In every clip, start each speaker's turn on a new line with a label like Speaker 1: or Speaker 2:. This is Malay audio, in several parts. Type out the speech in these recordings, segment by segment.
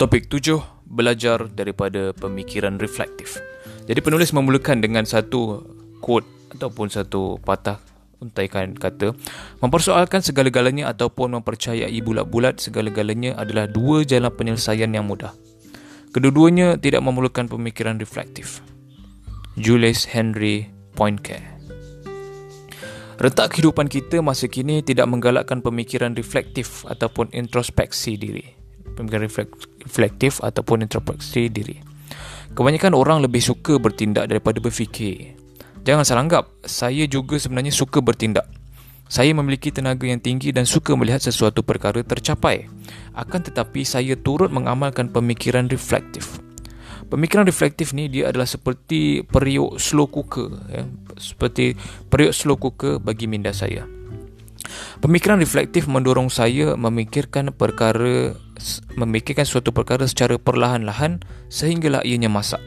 Speaker 1: Topik tujuh, belajar daripada pemikiran reflektif. Jadi penulis memulakan dengan satu quote ataupun satu patah untaikan kata mempersoalkan segala-galanya ataupun mempercayai bulat-bulat segala-galanya adalah dua jalan penyelesaian yang mudah. Kedua-duanya tidak memerlukan pemikiran reflektif. Julius Henry Poincare Retak kehidupan kita masa kini tidak menggalakkan pemikiran reflektif ataupun introspeksi diri pemikiran reflektif ataupun introspeksi diri. Kebanyakan orang lebih suka bertindak daripada berfikir. Jangan salah anggap, saya juga sebenarnya suka bertindak. Saya memiliki tenaga yang tinggi dan suka melihat sesuatu perkara tercapai. Akan tetapi saya turut mengamalkan pemikiran reflektif. Pemikiran reflektif ni dia adalah seperti periuk slow cooker ya. Seperti periuk slow cooker bagi minda saya. Pemikiran reflektif mendorong saya memikirkan perkara memikirkan suatu perkara secara perlahan-lahan sehinggalah ianya masak.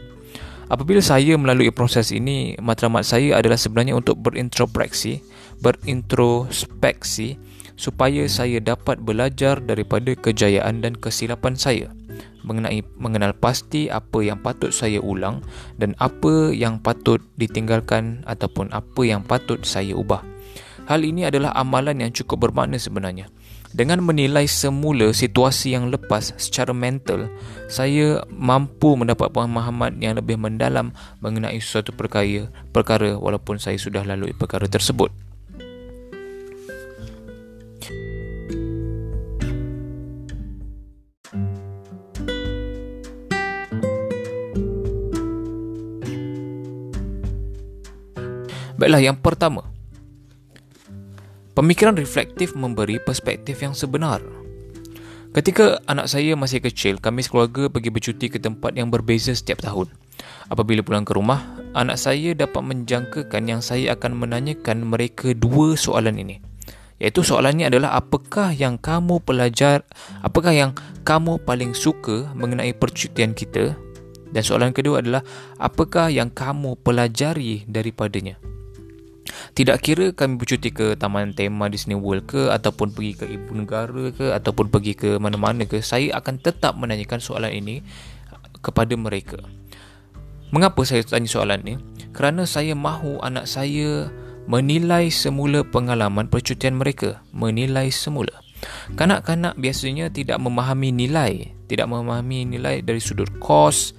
Speaker 1: Apabila saya melalui proses ini, matlamat saya adalah sebenarnya untuk berintrospeksi, berintrospeksi supaya saya dapat belajar daripada kejayaan dan kesilapan saya mengenai mengenal pasti apa yang patut saya ulang dan apa yang patut ditinggalkan ataupun apa yang patut saya ubah. Hal ini adalah amalan yang cukup bermakna sebenarnya. Dengan menilai semula situasi yang lepas secara mental, saya mampu mendapat pemahaman yang lebih mendalam mengenai sesuatu perkara, perkara walaupun saya sudah lalui perkara tersebut. Baiklah, yang pertama, Pemikiran reflektif memberi perspektif yang sebenar. Ketika anak saya masih kecil, kami sekeluarga pergi bercuti ke tempat yang berbeza setiap tahun. Apabila pulang ke rumah, anak saya dapat menjangkakan yang saya akan menanyakan mereka dua soalan ini. Iaitu soalannya adalah apakah yang kamu pelajar, apakah yang kamu paling suka mengenai percutian kita? Dan soalan kedua adalah apakah yang kamu pelajari daripadanya? Tidak kira kami bercuti ke Taman Tema Disney World ke Ataupun pergi ke Ibu Negara ke Ataupun pergi ke mana-mana ke Saya akan tetap menanyakan soalan ini Kepada mereka. Mengapa saya tanya soalan ini? Kerana saya mahu anak saya Menilai semula pengalaman percutian mereka. Menilai semula. Kanak-kanak biasanya tidak memahami nilai Tidak memahami nilai dari sudut kos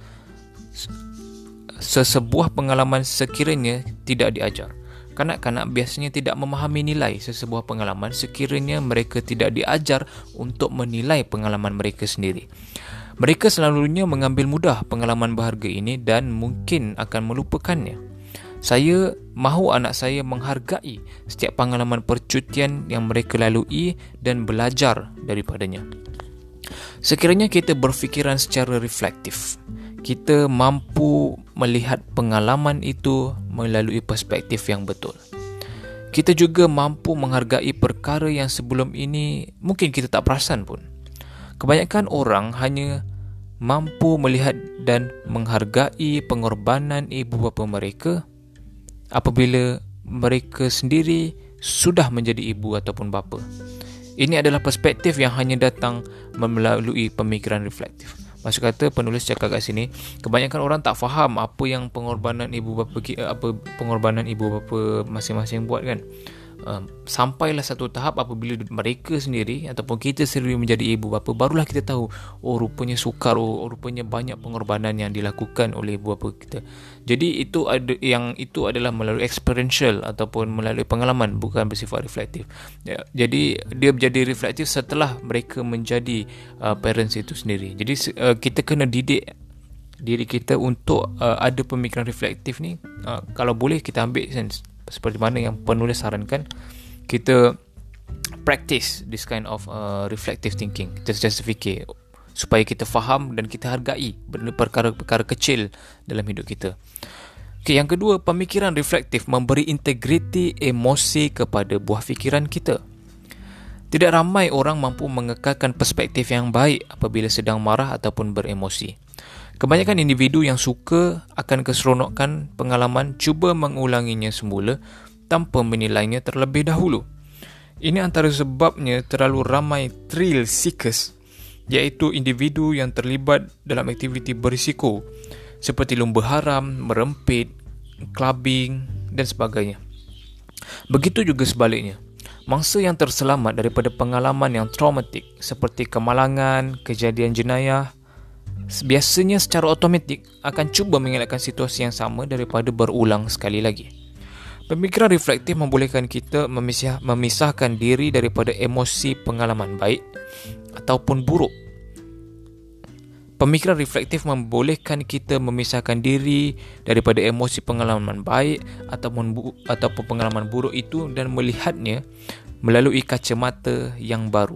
Speaker 1: Sesebuah pengalaman sekiranya tidak diajar Kanak-kanak biasanya tidak memahami nilai sesebuah pengalaman sekiranya mereka tidak diajar untuk menilai pengalaman mereka sendiri. Mereka selalunya mengambil mudah pengalaman berharga ini dan mungkin akan melupakannya. Saya mahu anak saya menghargai setiap pengalaman percutian yang mereka lalui dan belajar daripadanya. Sekiranya kita berfikiran secara reflektif, kita mampu melihat pengalaman itu melalui perspektif yang betul. Kita juga mampu menghargai perkara yang sebelum ini mungkin kita tak perasan pun. Kebanyakan orang hanya mampu melihat dan menghargai pengorbanan ibu bapa mereka apabila mereka sendiri sudah menjadi ibu ataupun bapa. Ini adalah perspektif yang hanya datang melalui pemikiran reflektif. Maksud kata penulis cakap kat sini Kebanyakan orang tak faham Apa yang pengorbanan ibu bapa eh, Apa pengorbanan ibu bapa Masing-masing buat kan um, sampailah satu tahap apabila mereka sendiri ataupun kita sendiri menjadi ibu bapa barulah kita tahu oh rupanya sukar oh, oh rupanya banyak pengorbanan yang dilakukan oleh ibu bapa kita. Jadi itu ada yang itu adalah melalui experiential ataupun melalui pengalaman bukan bersifat reflektif. Ya, jadi dia menjadi reflektif setelah mereka menjadi uh, parents itu sendiri. Jadi uh, kita kena didik diri kita untuk uh, ada pemikiran reflektif ni. Uh, kalau boleh kita ambil sense seperti mana yang penulis sarankan kita practice this kind of uh, reflective thinking. Kita sentiasa fikir supaya kita faham dan kita hargai benda perkara-perkara kecil dalam hidup kita. Okay, yang kedua pemikiran reflektif memberi integriti emosi kepada buah fikiran kita. Tidak ramai orang mampu mengekalkan perspektif yang baik apabila sedang marah ataupun beremosi Kebanyakan individu yang suka akan keseronokan pengalaman cuba mengulanginya semula tanpa menilainya terlebih dahulu. Ini antara sebabnya terlalu ramai thrill seekers iaitu individu yang terlibat dalam aktiviti berisiko seperti lumba haram, merempit, clubbing dan sebagainya. Begitu juga sebaliknya. Mangsa yang terselamat daripada pengalaman yang traumatik seperti kemalangan, kejadian jenayah, biasanya secara automatik akan cuba mengelakkan situasi yang sama daripada berulang sekali lagi. Pemikiran reflektif membolehkan kita memisah, memisahkan diri daripada emosi pengalaman baik ataupun buruk Pemikiran reflektif membolehkan kita memisahkan diri daripada emosi pengalaman baik ataupun bu- ataupun pengalaman buruk itu dan melihatnya melalui kacamata yang baru.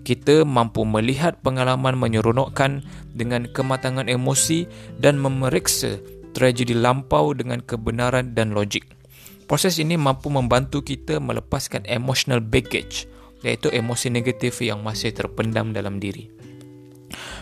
Speaker 1: Kita mampu melihat pengalaman menyeronokkan dengan kematangan emosi dan memeriksa tragedi lampau dengan kebenaran dan logik. Proses ini mampu membantu kita melepaskan emotional baggage iaitu emosi negatif yang masih terpendam dalam diri.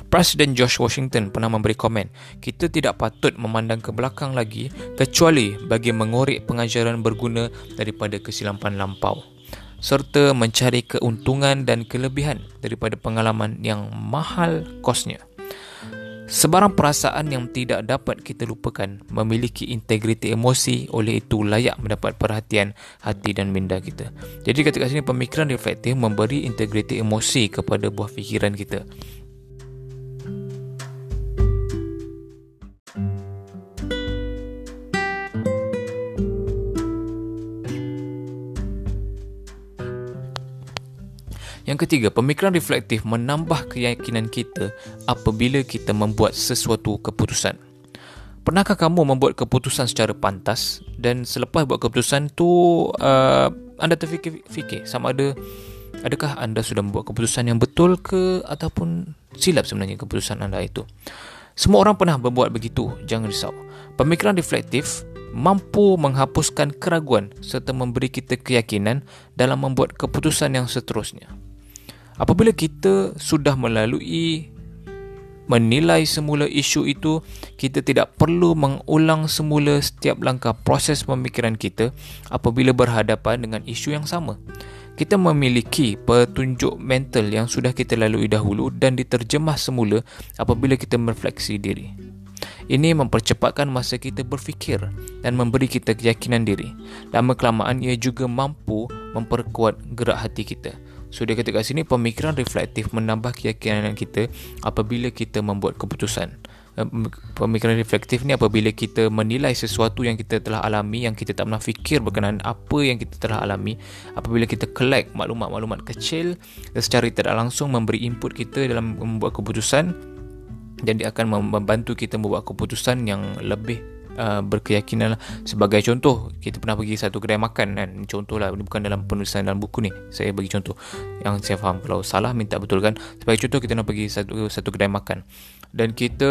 Speaker 1: Presiden George Washington pernah memberi komen, kita tidak patut memandang ke belakang lagi kecuali bagi mengorek pengajaran berguna daripada kesilapan lampau serta mencari keuntungan dan kelebihan daripada pengalaman yang mahal kosnya. Sebarang perasaan yang tidak dapat kita lupakan memiliki integriti emosi oleh itu layak mendapat perhatian hati dan minda kita. Jadi ketika sini pemikiran reflektif memberi integriti emosi kepada buah fikiran kita. Yang ketiga, pemikiran reflektif menambah keyakinan kita apabila kita membuat sesuatu keputusan. Pernahkah kamu membuat keputusan secara pantas dan selepas buat keputusan tu uh, anda terfikir-fikir sama ada adakah anda sudah membuat keputusan yang betul ke ataupun silap sebenarnya keputusan anda itu. Semua orang pernah berbuat begitu, jangan risau. Pemikiran reflektif mampu menghapuskan keraguan serta memberi kita keyakinan dalam membuat keputusan yang seterusnya. Apabila kita sudah melalui menilai semula isu itu, kita tidak perlu mengulang semula setiap langkah proses pemikiran kita apabila berhadapan dengan isu yang sama. Kita memiliki petunjuk mental yang sudah kita lalui dahulu dan diterjemah semula apabila kita merefleksi diri. Ini mempercepatkan masa kita berfikir dan memberi kita keyakinan diri. Lama kelamaan ia juga mampu memperkuat gerak hati kita. So dia kata kat sini pemikiran reflektif menambah keyakinan kita apabila kita membuat keputusan. Eh, pemikiran reflektif ni apabila kita menilai sesuatu yang kita telah alami yang kita tak pernah fikir berkenaan apa yang kita telah alami apabila kita collect maklumat-maklumat kecil dan secara tidak langsung memberi input kita dalam membuat keputusan dan dia akan membantu kita membuat keputusan yang lebih uh, berkeyakinan lah. Sebagai contoh, kita pernah pergi satu kedai makan kan. Contoh lah, ini bukan dalam penulisan dalam buku ni. Saya bagi contoh yang saya faham. Kalau salah, minta betulkan. Sebagai contoh, kita nak pergi satu satu kedai makan. Dan kita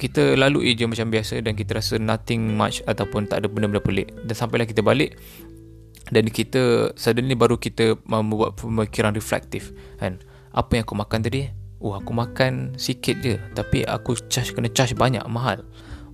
Speaker 1: kita lalu je macam biasa dan kita rasa nothing much ataupun tak ada benda-benda pelik. Dan sampailah kita balik dan kita suddenly baru kita membuat pemikiran reflektif kan. Apa yang aku makan tadi? Oh, aku makan sikit je tapi aku charge kena charge banyak mahal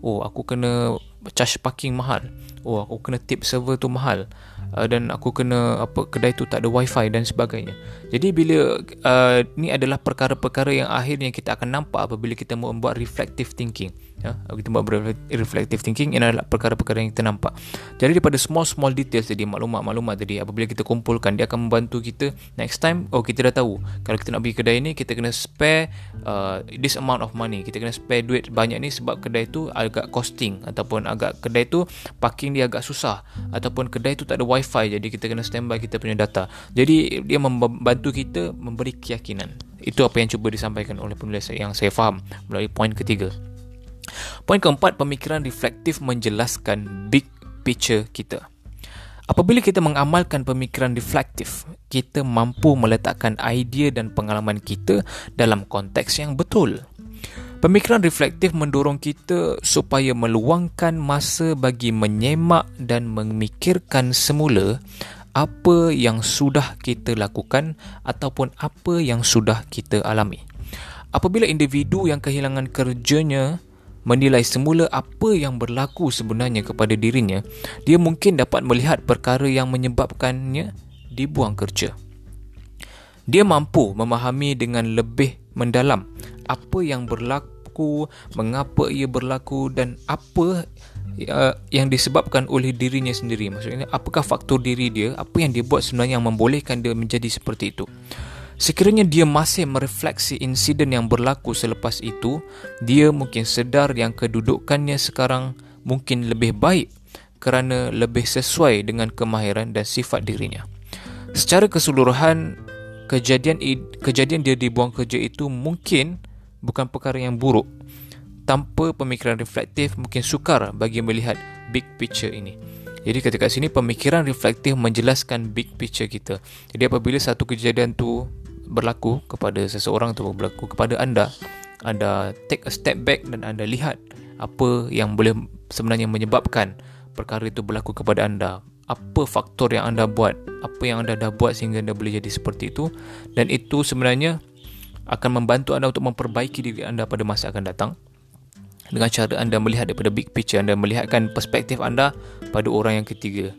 Speaker 1: oh aku kena charge parking mahal. Oh aku kena tip server tu mahal. Uh, dan aku kena apa kedai tu tak ada wifi dan sebagainya. Jadi bila uh, ni adalah perkara-perkara yang akhirnya kita akan nampak apabila kita membuat reflective thinking ya kita buat reflective thinking ini adalah perkara-perkara yang kita nampak. Jadi daripada small small details tadi maklumat-maklumat tadi apabila kita kumpulkan dia akan membantu kita next time oh kita dah tahu. Kalau kita nak pergi kedai ni kita kena spare uh, this amount of money. Kita kena spare duit banyak ni sebab kedai tu agak costing ataupun agak kedai tu parking dia agak susah ataupun kedai tu tak ada wifi jadi kita kena standby kita punya data. Jadi dia membantu kita memberi keyakinan. Itu apa yang cuba disampaikan oleh penulis yang saya faham melalui poin ketiga Poin keempat, pemikiran reflektif menjelaskan big picture kita. Apabila kita mengamalkan pemikiran reflektif, kita mampu meletakkan idea dan pengalaman kita dalam konteks yang betul. Pemikiran reflektif mendorong kita supaya meluangkan masa bagi menyemak dan memikirkan semula apa yang sudah kita lakukan ataupun apa yang sudah kita alami. Apabila individu yang kehilangan kerjanya menilai semula apa yang berlaku sebenarnya kepada dirinya, dia mungkin dapat melihat perkara yang menyebabkannya dibuang kerja. Dia mampu memahami dengan lebih mendalam apa yang berlaku, mengapa ia berlaku dan apa uh, yang disebabkan oleh dirinya sendiri. Maksudnya apakah faktor diri dia, apa yang dia buat sebenarnya yang membolehkan dia menjadi seperti itu. Sekiranya dia masih merefleksi insiden yang berlaku selepas itu, dia mungkin sedar yang kedudukannya sekarang mungkin lebih baik kerana lebih sesuai dengan kemahiran dan sifat dirinya. Secara keseluruhan, kejadian kejadian dia dibuang kerja itu mungkin bukan perkara yang buruk. Tanpa pemikiran reflektif, mungkin sukar bagi melihat big picture ini. Jadi ketika sini pemikiran reflektif menjelaskan big picture kita. Jadi apabila satu kejadian tu berlaku kepada seseorang atau berlaku kepada anda anda take a step back dan anda lihat apa yang boleh sebenarnya menyebabkan perkara itu berlaku kepada anda. Apa faktor yang anda buat apa yang anda dah buat sehingga anda boleh jadi seperti itu. Dan itu sebenarnya akan membantu anda untuk memperbaiki diri anda pada masa akan datang. Dengan cara anda melihat daripada big picture anda melihatkan perspektif anda pada orang yang ketiga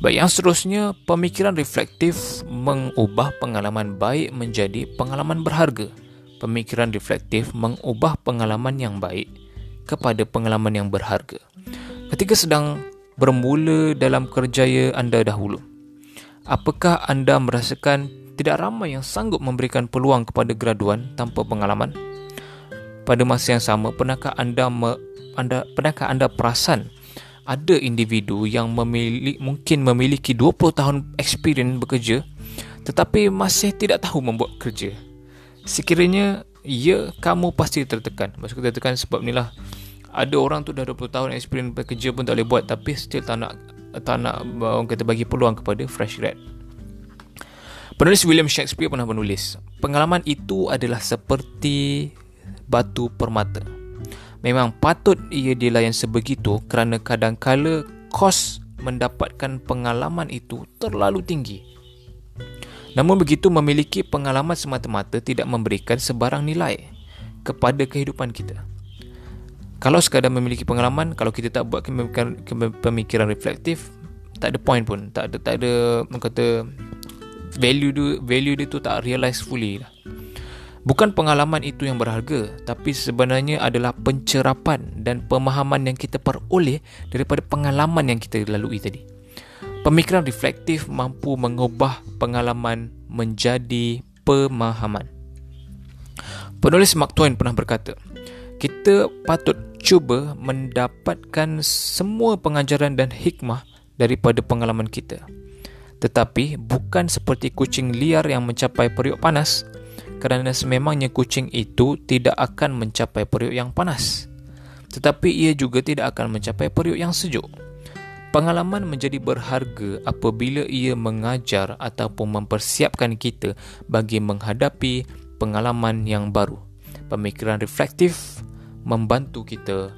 Speaker 1: Baik, yang seterusnya, pemikiran reflektif mengubah pengalaman baik menjadi pengalaman berharga. Pemikiran reflektif mengubah pengalaman yang baik kepada pengalaman yang berharga. Ketika sedang bermula dalam kerjaya anda dahulu, apakah anda merasakan tidak ramai yang sanggup memberikan peluang kepada graduan tanpa pengalaman? Pada masa yang sama, pernahkah anda, me, anda pernahkah anda perasan ada individu yang memiliki mungkin memiliki 20 tahun experience bekerja tetapi masih tidak tahu membuat kerja. Sekiranya ya kamu pasti tertekan. Maksud tertekan sebab inilah ada orang tu dah 20 tahun experience bekerja pun tak boleh buat tapi still tak nak tak nak orang kata bagi peluang kepada fresh grad. Penulis William Shakespeare pernah menulis, pengalaman itu adalah seperti batu permata. Memang patut ia dilayan sebegitu kerana kadang-kala kos mendapatkan pengalaman itu terlalu tinggi. Namun begitu memiliki pengalaman semata-mata tidak memberikan sebarang nilai kepada kehidupan kita. Kalau sekadar memiliki pengalaman, kalau kita tak buat pemikiran reflektif, tak ada point pun, tak ada tak ada kata value tu value dia tu tak realize fully lah. Bukan pengalaman itu yang berharga, tapi sebenarnya adalah pencerapan dan pemahaman yang kita peroleh daripada pengalaman yang kita lalui tadi. Pemikiran reflektif mampu mengubah pengalaman menjadi pemahaman. Penulis Mark Twain pernah berkata, kita patut cuba mendapatkan semua pengajaran dan hikmah daripada pengalaman kita. Tetapi bukan seperti kucing liar yang mencapai periuk panas, kerana sememangnya kucing itu tidak akan mencapai periuk yang panas. Tetapi ia juga tidak akan mencapai periuk yang sejuk. Pengalaman menjadi berharga apabila ia mengajar ataupun mempersiapkan kita bagi menghadapi pengalaman yang baru. Pemikiran reflektif membantu kita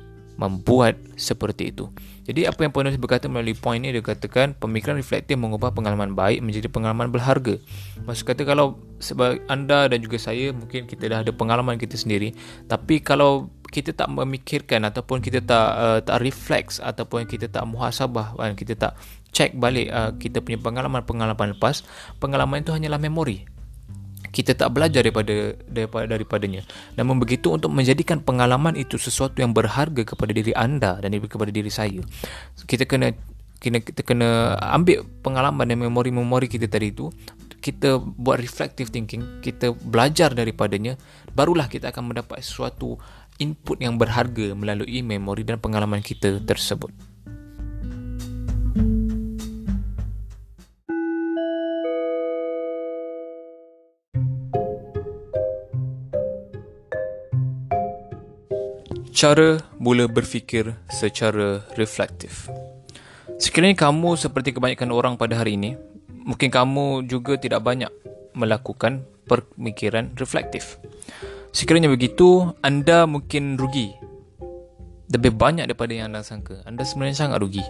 Speaker 1: membuat seperti itu. Jadi apa yang penulis berkata melalui poin ini dia katakan pemikiran reflektif mengubah pengalaman baik menjadi pengalaman berharga. Maksud kata kalau sebab anda dan juga saya mungkin kita dah ada pengalaman kita sendiri tapi kalau kita tak memikirkan ataupun kita tak uh, tak refleks ataupun kita tak muhasabah kan kita tak check balik uh, kita punya pengalaman-pengalaman lepas pengalaman itu hanyalah memori kita tak belajar daripada daripada daripadanya. Namun begitu untuk menjadikan pengalaman itu sesuatu yang berharga kepada diri anda dan kepada diri saya. Kita kena kena kita kena ambil pengalaman dan memori-memori kita tadi itu kita buat reflective thinking kita belajar daripadanya barulah kita akan mendapat sesuatu input yang berharga melalui memori dan pengalaman kita tersebut Cara mula berfikir secara reflektif. Sekiranya kamu seperti kebanyakan orang pada hari ini, mungkin kamu juga tidak banyak melakukan pemikiran reflektif. Sekiranya begitu, anda mungkin rugi. Lebih banyak daripada yang anda sangka. Anda sebenarnya sangat rugi.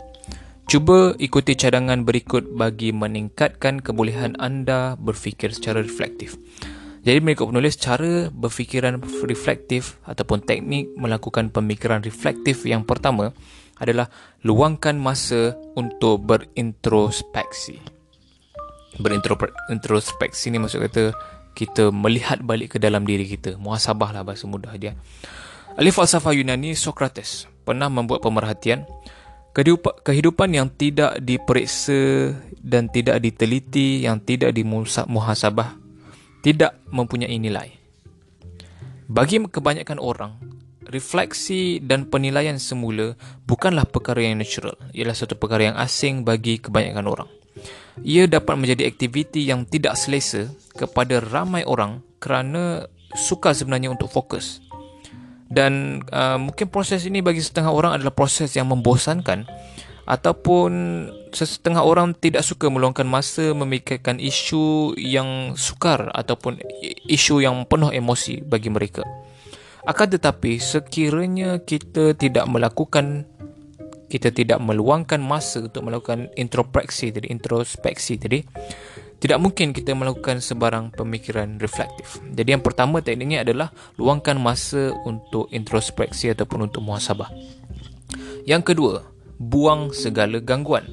Speaker 1: Cuba ikuti cadangan berikut bagi meningkatkan kebolehan anda berfikir secara reflektif. Jadi mereka penulis cara berfikiran reflektif ataupun teknik melakukan pemikiran reflektif yang pertama adalah luangkan masa untuk berintrospeksi. Berintrospeksi ni maksud kata kita melihat balik ke dalam diri kita. Muhasabah lah bahasa mudah dia. Ahli falsafah Yunani Socrates pernah membuat pemerhatian kehidupan yang tidak diperiksa dan tidak diteliti, yang tidak dimuhasabah tidak mempunyai nilai. Bagi kebanyakan orang, refleksi dan penilaian semula bukanlah perkara yang natural. Ialah satu perkara yang asing bagi kebanyakan orang. Ia dapat menjadi aktiviti yang tidak selesa kepada ramai orang kerana suka sebenarnya untuk fokus. Dan uh, mungkin proses ini bagi setengah orang adalah proses yang membosankan ataupun setengah orang tidak suka meluangkan masa memikirkan isu yang sukar ataupun isu yang penuh emosi bagi mereka. Akan tetapi sekiranya kita tidak melakukan kita tidak meluangkan masa untuk melakukan introspeksi tadi introspeksi tadi tidak mungkin kita melakukan sebarang pemikiran reflektif. Jadi yang pertama tekniknya adalah luangkan masa untuk introspeksi ataupun untuk muhasabah. Yang kedua, buang segala gangguan.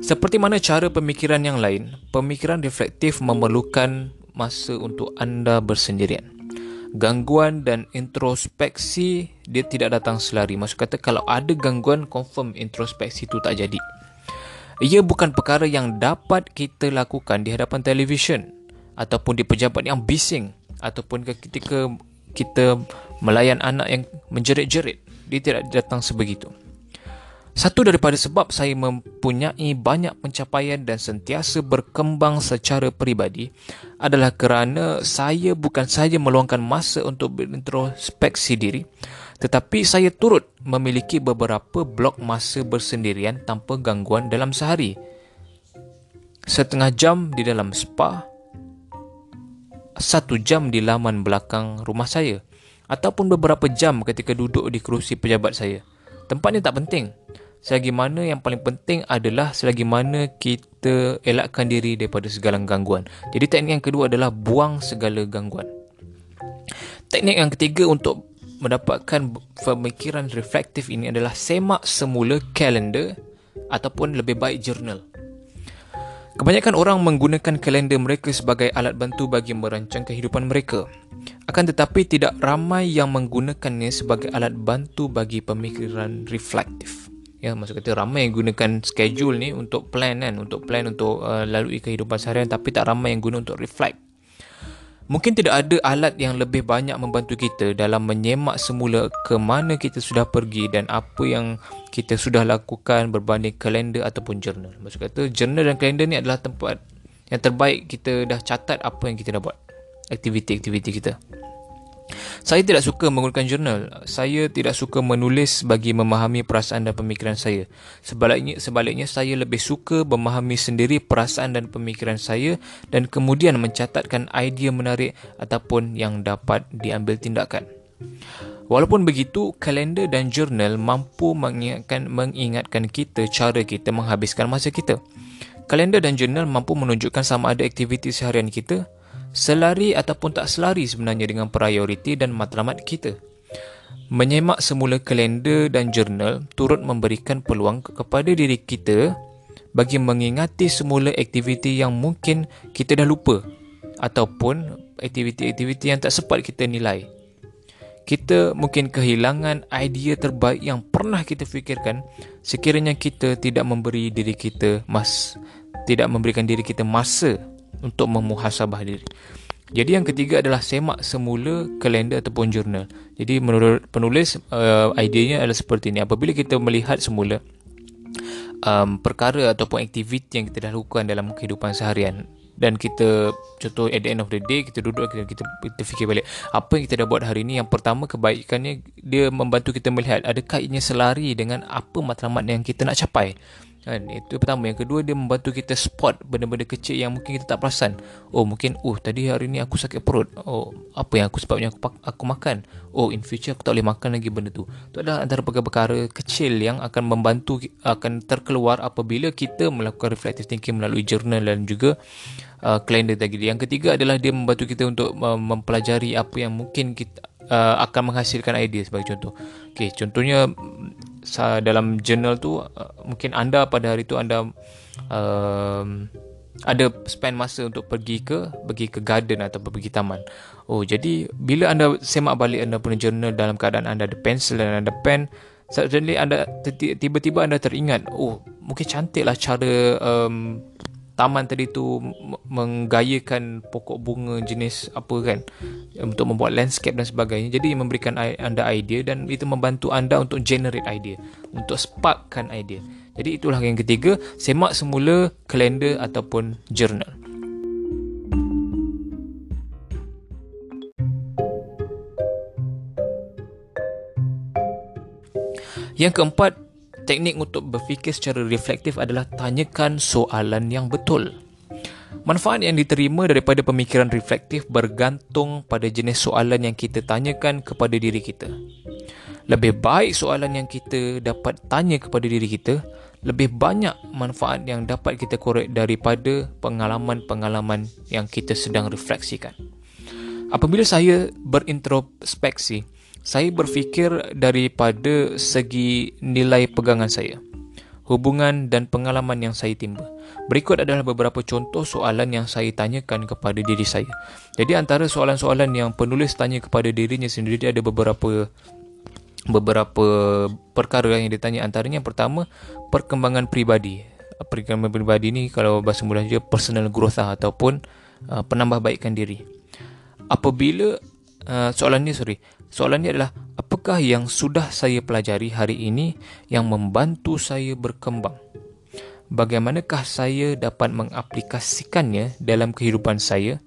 Speaker 1: Seperti mana cara pemikiran yang lain, pemikiran reflektif memerlukan masa untuk anda bersendirian. Gangguan dan introspeksi dia tidak datang selari. Maksud kata kalau ada gangguan, confirm introspeksi itu tak jadi. Ia bukan perkara yang dapat kita lakukan di hadapan televisyen ataupun di pejabat yang bising ataupun ketika kita melayan anak yang menjerit-jerit. Dia tidak datang sebegitu. Satu daripada sebab saya mempunyai banyak pencapaian dan sentiasa berkembang secara peribadi adalah kerana saya bukan sahaja meluangkan masa untuk berintrospeksi diri tetapi saya turut memiliki beberapa blok masa bersendirian tanpa gangguan dalam sehari. Setengah jam di dalam spa, satu jam di laman belakang rumah saya ataupun beberapa jam ketika duduk di kerusi pejabat saya. Tempat ni tak penting. Selagi mana yang paling penting adalah selagi mana kita elakkan diri daripada segala gangguan. Jadi teknik yang kedua adalah buang segala gangguan. Teknik yang ketiga untuk mendapatkan pemikiran reflektif ini adalah semak semula kalender ataupun lebih baik jurnal. Kebanyakan orang menggunakan kalender mereka sebagai alat bantu bagi merancang kehidupan mereka. Akan tetapi tidak ramai yang menggunakannya sebagai alat bantu bagi pemikiran reflektif. Ya, maksud kata ramai yang gunakan schedule ni untuk plan kan, untuk plan untuk uh, lalui kehidupan seharian tapi tak ramai yang guna untuk reflect. Mungkin tidak ada alat yang lebih banyak membantu kita dalam menyemak semula ke mana kita sudah pergi dan apa yang kita sudah lakukan berbanding kalender ataupun jurnal. Maksud kata, jurnal dan kalender ni adalah tempat yang terbaik kita dah catat apa yang kita dah buat. Aktiviti-aktiviti kita. Saya tidak suka menggunakan jurnal. Saya tidak suka menulis bagi memahami perasaan dan pemikiran saya. Sebaliknya, sebaliknya saya lebih suka memahami sendiri perasaan dan pemikiran saya dan kemudian mencatatkan idea menarik ataupun yang dapat diambil tindakan. Walaupun begitu, kalender dan jurnal mampu mengingatkan, mengingatkan kita cara kita menghabiskan masa kita. Kalender dan jurnal mampu menunjukkan sama ada aktiviti seharian kita, selari ataupun tak selari sebenarnya dengan prioriti dan matlamat kita. Menyemak semula kalender dan jurnal turut memberikan peluang kepada diri kita bagi mengingati semula aktiviti yang mungkin kita dah lupa ataupun aktiviti-aktiviti yang tak sempat kita nilai. Kita mungkin kehilangan idea terbaik yang pernah kita fikirkan sekiranya kita tidak memberi diri kita mas tidak memberikan diri kita masa untuk memuhasabah diri. Jadi yang ketiga adalah semak semula kalender ataupun jurnal. Jadi menurut penulis uh, idenya adalah seperti ini. Apabila kita melihat semula um, perkara ataupun aktiviti yang kita dah lakukan dalam kehidupan seharian dan kita contoh at the end of the day kita duduk kita, kita, kita fikir balik apa yang kita dah buat hari ini yang pertama kebaikannya dia membantu kita melihat adakah ianya selari dengan apa matlamat yang kita nak capai Kan? Itu pertama. Yang kedua dia membantu kita spot benda-benda kecil yang mungkin kita tak perasan. Oh mungkin oh tadi hari ni aku sakit perut. Oh apa yang aku sebabnya aku, aku makan. Oh in future aku tak boleh makan lagi benda tu. Itu adalah antara perkara-perkara kecil yang akan membantu akan terkeluar apabila kita melakukan reflective thinking melalui journal dan juga uh, calendar tadi. Yang ketiga adalah dia membantu kita untuk uh, mempelajari apa yang mungkin kita uh, akan menghasilkan idea sebagai contoh. Okey, contohnya dalam journal tu uh, mungkin anda pada hari tu anda um, ada spend masa untuk pergi ke pergi ke garden atau pergi taman. Oh jadi bila anda semak balik anda punya journal dalam keadaan anda ada pensel dan ada pen suddenly anda tiba-tiba anda teringat oh mungkin cantiklah cara um, taman tadi tu menggayakan pokok bunga jenis apa kan untuk membuat landscape dan sebagainya. Jadi memberikan anda idea dan itu membantu anda untuk generate idea untuk sparkkan idea. Jadi itulah yang ketiga semak semula kalender ataupun journal. Yang keempat, teknik untuk berfikir secara reflektif adalah tanyakan soalan yang betul. Manfaat yang diterima daripada pemikiran reflektif bergantung pada jenis soalan yang kita tanyakan kepada diri kita. Lebih baik soalan yang kita dapat tanya kepada diri kita, lebih banyak manfaat yang dapat kita korek daripada pengalaman-pengalaman yang kita sedang refleksikan. Apabila saya berintrospeksi, saya berfikir daripada segi nilai pegangan saya, hubungan dan pengalaman yang saya timba. Berikut adalah beberapa contoh soalan yang saya tanyakan kepada diri saya. Jadi antara soalan-soalan yang penulis tanya kepada dirinya sendiri ada beberapa beberapa perkara yang ditanya antaranya yang pertama perkembangan pribadi. Perkembangan pribadi ni kalau bahasa mudah je personal growth lah, ataupun uh, penambahbaikan diri. Apabila uh, soalan ni sorry Soalan ini adalah apakah yang sudah saya pelajari hari ini yang membantu saya berkembang? Bagaimanakah saya dapat mengaplikasikannya dalam kehidupan saya?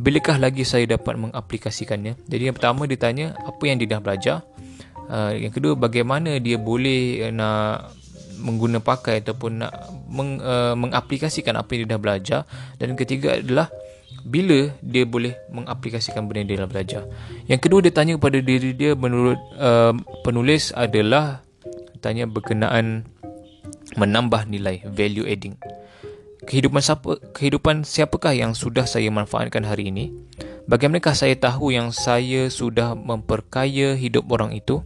Speaker 1: Bilakah lagi saya dapat mengaplikasikannya? Jadi yang pertama ditanya apa yang dia dah belajar. Uh, yang kedua bagaimana dia boleh uh, nak mengguna pakai ataupun nak meng, uh, mengaplikasikan apa yang dia dah belajar. Dan ketiga adalah bila dia boleh mengaplikasikan benda dia dalam belajar. Yang kedua dia tanya kepada diri dia menurut uh, penulis adalah tanya berkenaan menambah nilai value adding. Kehidupan siapa kehidupan siapakah yang sudah saya manfaatkan hari ini? Bagaimanakah saya tahu yang saya sudah memperkaya hidup orang itu?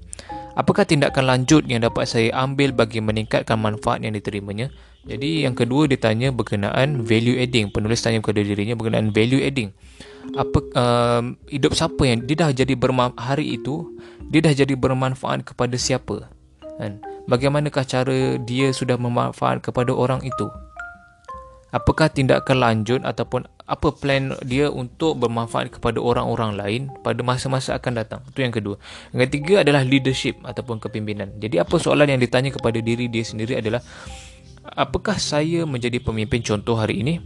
Speaker 1: Apakah tindakan lanjut yang dapat saya ambil bagi meningkatkan manfaat yang diterimanya? Jadi yang kedua dia tanya berkenaan value adding. Penulis tanya kepada dirinya berkenaan value adding. Apa uh, hidup siapa yang dia dah jadi bermanfaat hari itu, dia dah jadi bermanfaat kepada siapa? Kan? Bagaimanakah cara dia sudah bermanfaat kepada orang itu? Apakah tindakan lanjut ataupun apa plan dia untuk bermanfaat kepada orang-orang lain pada masa-masa akan datang? Itu yang kedua. Yang ketiga adalah leadership ataupun kepimpinan. Jadi apa soalan yang ditanya kepada diri dia sendiri adalah apakah saya menjadi pemimpin contoh hari ini?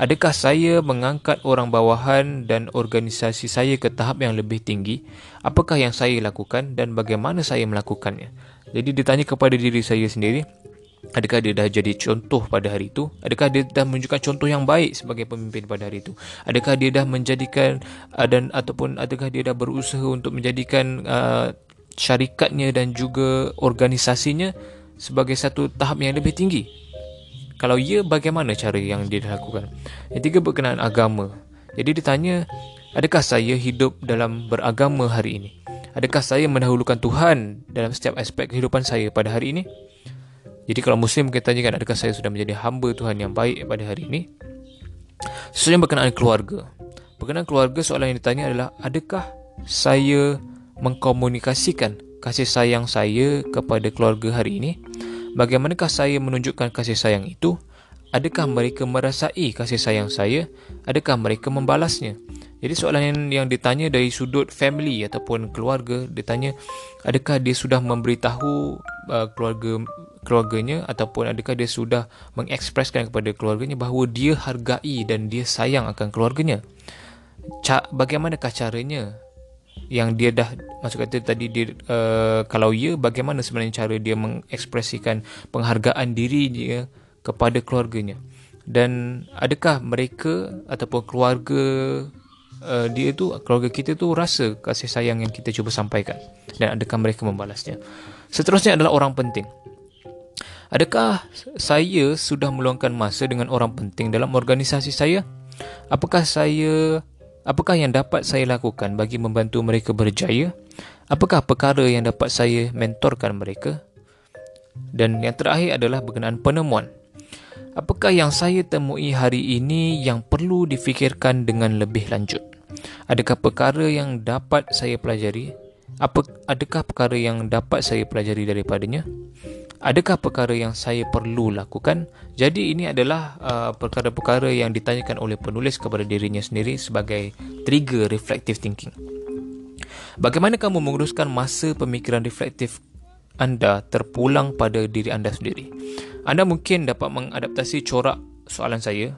Speaker 1: Adakah saya mengangkat orang bawahan dan organisasi saya ke tahap yang lebih tinggi? Apakah yang saya lakukan dan bagaimana saya melakukannya? Jadi ditanya kepada diri saya sendiri, adakah dia dah jadi contoh pada hari itu? Adakah dia dah menunjukkan contoh yang baik sebagai pemimpin pada hari itu? Adakah dia dah menjadikan uh, dan ataupun adakah dia dah berusaha untuk menjadikan uh, syarikatnya dan juga organisasinya sebagai satu tahap yang lebih tinggi? Kalau ya, bagaimana cara yang dia lakukan? Yang tiga berkenaan agama. Jadi ditanya, adakah saya hidup dalam beragama hari ini? Adakah saya mendahulukan Tuhan dalam setiap aspek kehidupan saya pada hari ini? Jadi kalau Muslim kita tanyakan adakah saya sudah menjadi hamba Tuhan yang baik pada hari ini? Sesuatu berkenaan keluarga. Berkenaan keluarga soalan yang ditanya adalah adakah saya mengkomunikasikan kasih sayang saya kepada keluarga hari ini? Bagaimanakah saya menunjukkan kasih sayang itu? Adakah mereka merasai kasih sayang saya? Adakah mereka membalasnya? Jadi soalan yang, yang ditanya dari sudut family ataupun keluarga, ditanya adakah dia sudah memberitahu uh, keluarga keluarganya ataupun adakah dia sudah mengekspreskan kepada keluarganya bahawa dia hargai dan dia sayang akan keluarganya? Ca- bagaimanakah caranya? Yang dia dah maksud kata tadi dia uh, kalau ya bagaimana sebenarnya cara dia mengekspresikan penghargaan diri dia kepada keluarganya? Dan adakah mereka ataupun keluarga uh, dia tu keluarga kita tu rasa kasih sayang yang kita cuba sampaikan? Dan adakah mereka membalasnya? Seterusnya adalah orang penting. Adakah saya sudah meluangkan masa dengan orang penting dalam organisasi saya? Apakah saya Apakah yang dapat saya lakukan bagi membantu mereka berjaya? Apakah perkara yang dapat saya mentorkan mereka? Dan yang terakhir adalah berkenaan penemuan. Apakah yang saya temui hari ini yang perlu difikirkan dengan lebih lanjut? Adakah perkara yang dapat saya pelajari? Apa adakah perkara yang dapat saya pelajari daripadanya? adakah perkara yang saya perlu lakukan? Jadi ini adalah uh, perkara-perkara yang ditanyakan oleh penulis kepada dirinya sendiri sebagai trigger reflective thinking. Bagaimana kamu menguruskan masa pemikiran reflektif anda terpulang pada diri anda sendiri? Anda mungkin dapat mengadaptasi corak soalan saya.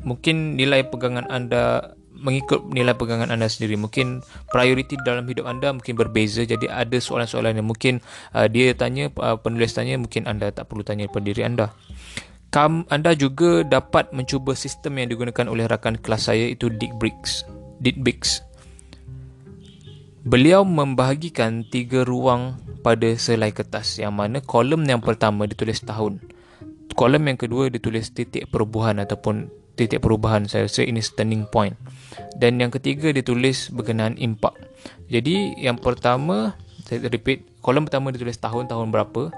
Speaker 1: Mungkin nilai pegangan anda mengikut nilai pegangan anda sendiri. Mungkin prioriti dalam hidup anda mungkin berbeza. Jadi ada soalan-soalan yang mungkin uh, dia tanya uh, penulis tanya mungkin anda tak perlu tanya kepada diri anda. Kam, anda juga dapat mencuba sistem yang digunakan oleh rakan kelas saya itu Dick Briggs. Dick Briggs. Beliau membahagikan tiga ruang pada selai kertas yang mana kolom yang pertama ditulis tahun kolom yang kedua ditulis titik perubahan ataupun titik perubahan saya rasa ini turning point. Dan yang ketiga ditulis berkenaan impak. Jadi yang pertama saya repeat kolom pertama ditulis tahun tahun berapa.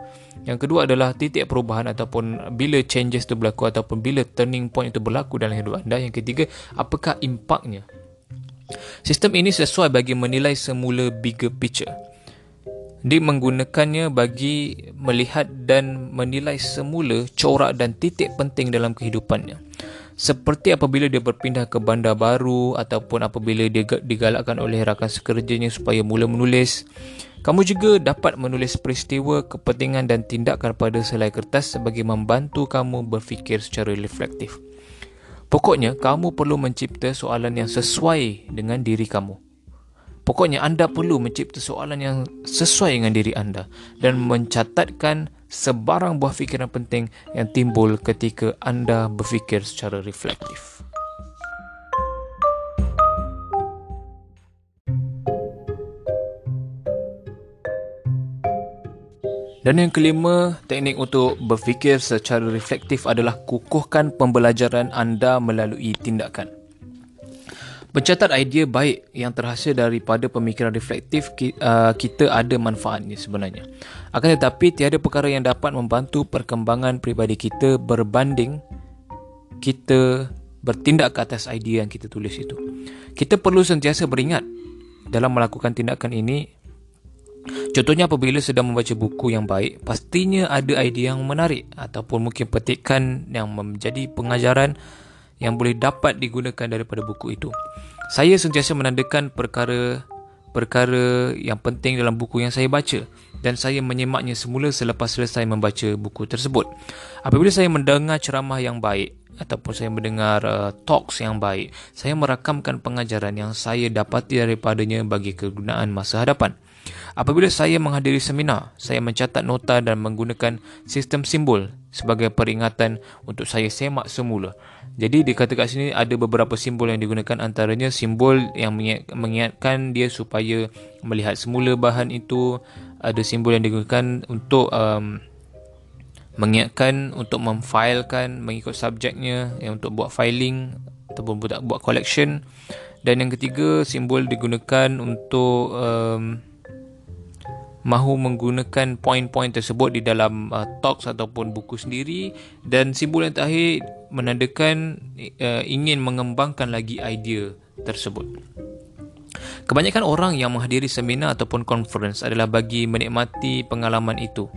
Speaker 1: Yang kedua adalah titik perubahan ataupun bila changes itu berlaku ataupun bila turning point itu berlaku dalam hidup anda. Yang ketiga apakah impaknya? Sistem ini sesuai bagi menilai semula bigger picture. Dia menggunakannya bagi melihat dan menilai semula corak dan titik penting dalam kehidupannya seperti apabila dia berpindah ke bandar baru ataupun apabila dia digalakkan oleh rakan sekerjanya supaya mula menulis. Kamu juga dapat menulis peristiwa, kepentingan dan tindakan pada selai kertas sebagai membantu kamu berfikir secara reflektif. Pokoknya, kamu perlu mencipta soalan yang sesuai dengan diri kamu. Pokoknya, anda perlu mencipta soalan yang sesuai dengan diri anda dan mencatatkan sebarang buah fikiran penting yang timbul ketika anda berfikir secara reflektif. Dan yang kelima, teknik untuk berfikir secara reflektif adalah kukuhkan pembelajaran anda melalui tindakan. Pencatat idea baik yang terhasil daripada pemikiran reflektif uh, kita ada manfaatnya sebenarnya. Akan tetapi tiada perkara yang dapat membantu perkembangan peribadi kita berbanding kita bertindak ke atas idea yang kita tulis itu. Kita perlu sentiasa beringat dalam melakukan tindakan ini Contohnya apabila sedang membaca buku yang baik, pastinya ada idea yang menarik ataupun mungkin petikan yang menjadi pengajaran yang boleh dapat digunakan daripada buku itu. Saya sentiasa menandakan perkara perkara yang penting dalam buku yang saya baca dan saya menyemaknya semula selepas selesai membaca buku tersebut. Apabila saya mendengar ceramah yang baik ataupun saya mendengar uh, talks yang baik, saya merakamkan pengajaran yang saya dapati daripadanya bagi kegunaan masa hadapan. Apabila saya menghadiri seminar, saya mencatat nota dan menggunakan sistem simbol sebagai peringatan untuk saya semak semula. Jadi dikata kat sini ada beberapa simbol yang digunakan antaranya simbol yang mengingatkan dia supaya melihat semula bahan itu ada simbol yang digunakan untuk um, mengingatkan untuk memfilekan mengikut subjeknya yang untuk buat filing ataupun buat buat collection dan yang ketiga simbol digunakan untuk um, mahu menggunakan poin-poin tersebut di dalam uh, talks ataupun buku sendiri dan simbol yang terakhir menandakan uh, ingin mengembangkan lagi idea tersebut. Kebanyakan orang yang menghadiri seminar ataupun conference adalah bagi menikmati pengalaman itu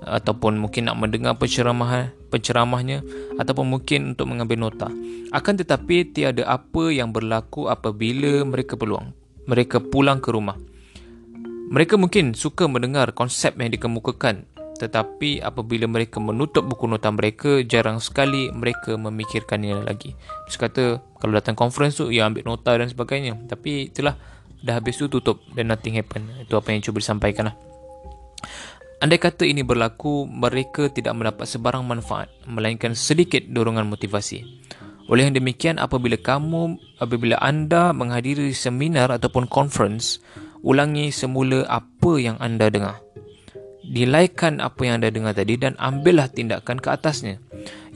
Speaker 1: ataupun mungkin nak mendengar penceramah penceramahnya ataupun mungkin untuk mengambil nota. Akan tetapi tiada apa yang berlaku apabila mereka peluang mereka pulang ke rumah. Mereka mungkin suka mendengar konsep yang dikemukakan tetapi apabila mereka menutup buku nota mereka jarang sekali mereka memikirkannya lagi. Saya kata kalau datang conference tu ya ambil nota dan sebagainya tapi itulah dah habis tu tutup dan nothing happen. Itu apa yang cuba disampaikan lah. Andai kata ini berlaku, mereka tidak mendapat sebarang manfaat, melainkan sedikit dorongan motivasi. Oleh yang demikian, apabila kamu, apabila anda menghadiri seminar ataupun conference, ulangi semula apa yang anda dengar. Nilaikan apa yang anda dengar tadi dan ambillah tindakan ke atasnya.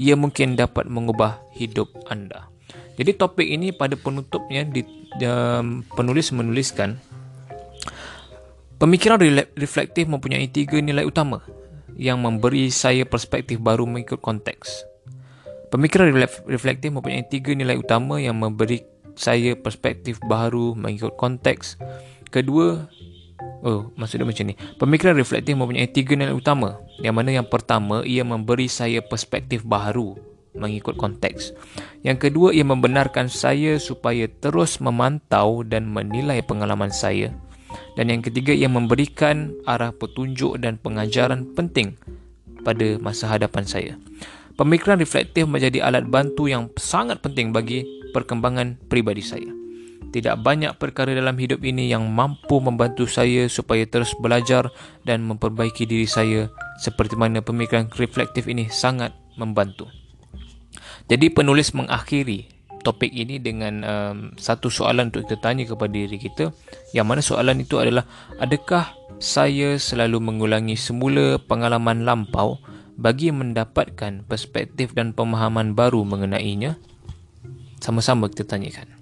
Speaker 1: Ia mungkin dapat mengubah hidup anda. Jadi topik ini pada penutupnya di, um, penulis menuliskan Pemikiran reflektif mempunyai tiga nilai utama yang memberi saya perspektif baru mengikut konteks. Pemikiran reflektif mempunyai tiga nilai utama yang memberi saya perspektif baru mengikut konteks. Kedua, oh maksudnya macam ni. Pemikiran reflektif mempunyai tiga nilai utama yang mana yang pertama ia memberi saya perspektif baru mengikut konteks. Yang kedua ia membenarkan saya supaya terus memantau dan menilai pengalaman saya dan yang ketiga ia memberikan arah petunjuk dan pengajaran penting pada masa hadapan saya. Pemikiran reflektif menjadi alat bantu yang sangat penting bagi perkembangan pribadi saya. Tidak banyak perkara dalam hidup ini yang mampu membantu saya supaya terus belajar dan memperbaiki diri saya seperti mana pemikiran reflektif ini sangat membantu. Jadi penulis mengakhiri topik ini dengan um, satu soalan untuk kita tanya kepada diri kita. Yang mana soalan itu adalah adakah saya selalu mengulangi semula pengalaman lampau bagi mendapatkan perspektif dan pemahaman baru mengenainya? Sama-sama kita tanyakan